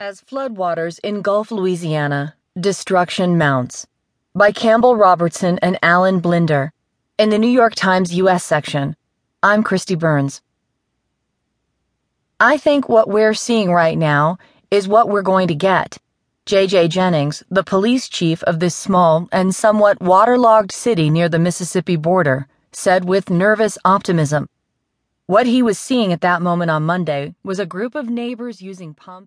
As floodwaters engulf Louisiana, destruction mounts. By Campbell Robertson and Alan Blinder. In the New York Times U.S. section. I'm Kristi Burns. I think what we're seeing right now is what we're going to get. J.J. Jennings, the police chief of this small and somewhat waterlogged city near the Mississippi border, said with nervous optimism. What he was seeing at that moment on Monday was a group of neighbors using pumps.